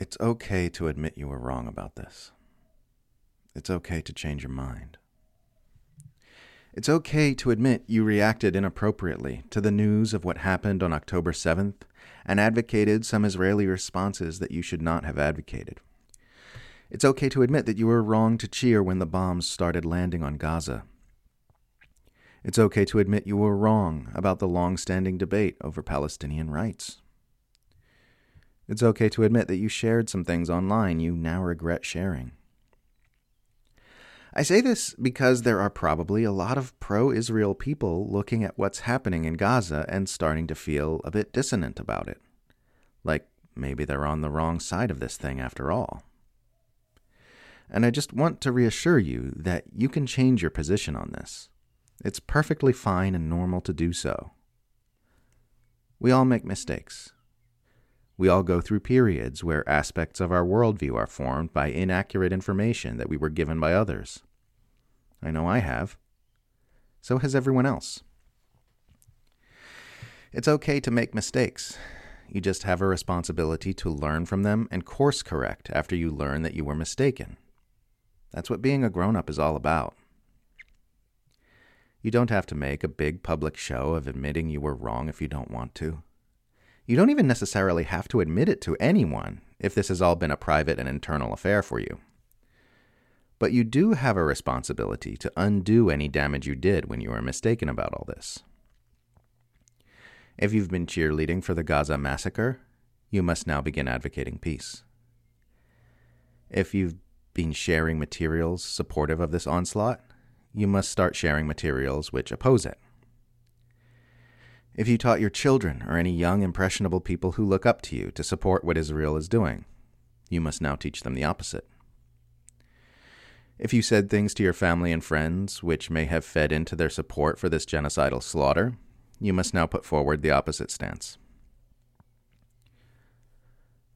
It's okay to admit you were wrong about this. It's okay to change your mind. It's okay to admit you reacted inappropriately to the news of what happened on October 7th and advocated some Israeli responses that you should not have advocated. It's okay to admit that you were wrong to cheer when the bombs started landing on Gaza. It's okay to admit you were wrong about the long standing debate over Palestinian rights. It's okay to admit that you shared some things online you now regret sharing. I say this because there are probably a lot of pro Israel people looking at what's happening in Gaza and starting to feel a bit dissonant about it. Like maybe they're on the wrong side of this thing after all. And I just want to reassure you that you can change your position on this. It's perfectly fine and normal to do so. We all make mistakes. We all go through periods where aspects of our worldview are formed by inaccurate information that we were given by others. I know I have. So has everyone else. It's okay to make mistakes. You just have a responsibility to learn from them and course correct after you learn that you were mistaken. That's what being a grown up is all about. You don't have to make a big public show of admitting you were wrong if you don't want to. You don't even necessarily have to admit it to anyone if this has all been a private and internal affair for you. But you do have a responsibility to undo any damage you did when you were mistaken about all this. If you've been cheerleading for the Gaza massacre, you must now begin advocating peace. If you've been sharing materials supportive of this onslaught, you must start sharing materials which oppose it. If you taught your children or any young, impressionable people who look up to you to support what Israel is doing, you must now teach them the opposite. If you said things to your family and friends which may have fed into their support for this genocidal slaughter, you must now put forward the opposite stance.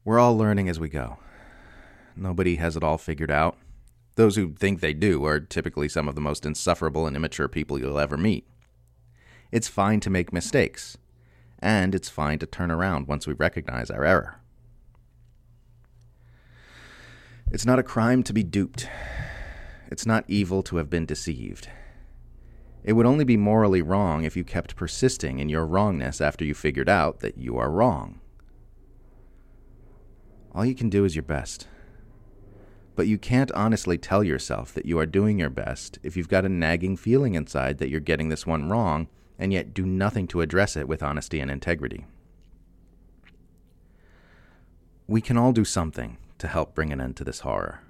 We're all learning as we go. Nobody has it all figured out. Those who think they do are typically some of the most insufferable and immature people you'll ever meet. It's fine to make mistakes, and it's fine to turn around once we recognize our error. It's not a crime to be duped. It's not evil to have been deceived. It would only be morally wrong if you kept persisting in your wrongness after you figured out that you are wrong. All you can do is your best. But you can't honestly tell yourself that you are doing your best if you've got a nagging feeling inside that you're getting this one wrong and yet do nothing to address it with honesty and integrity. We can all do something to help bring an end to this horror.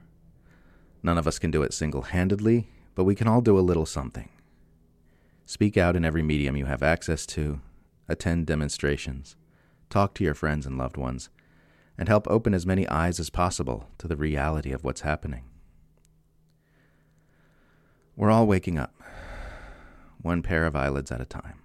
None of us can do it single handedly, but we can all do a little something. Speak out in every medium you have access to, attend demonstrations, talk to your friends and loved ones, and help open as many eyes as possible to the reality of what's happening. We're all waking up one pair of eyelids at a time.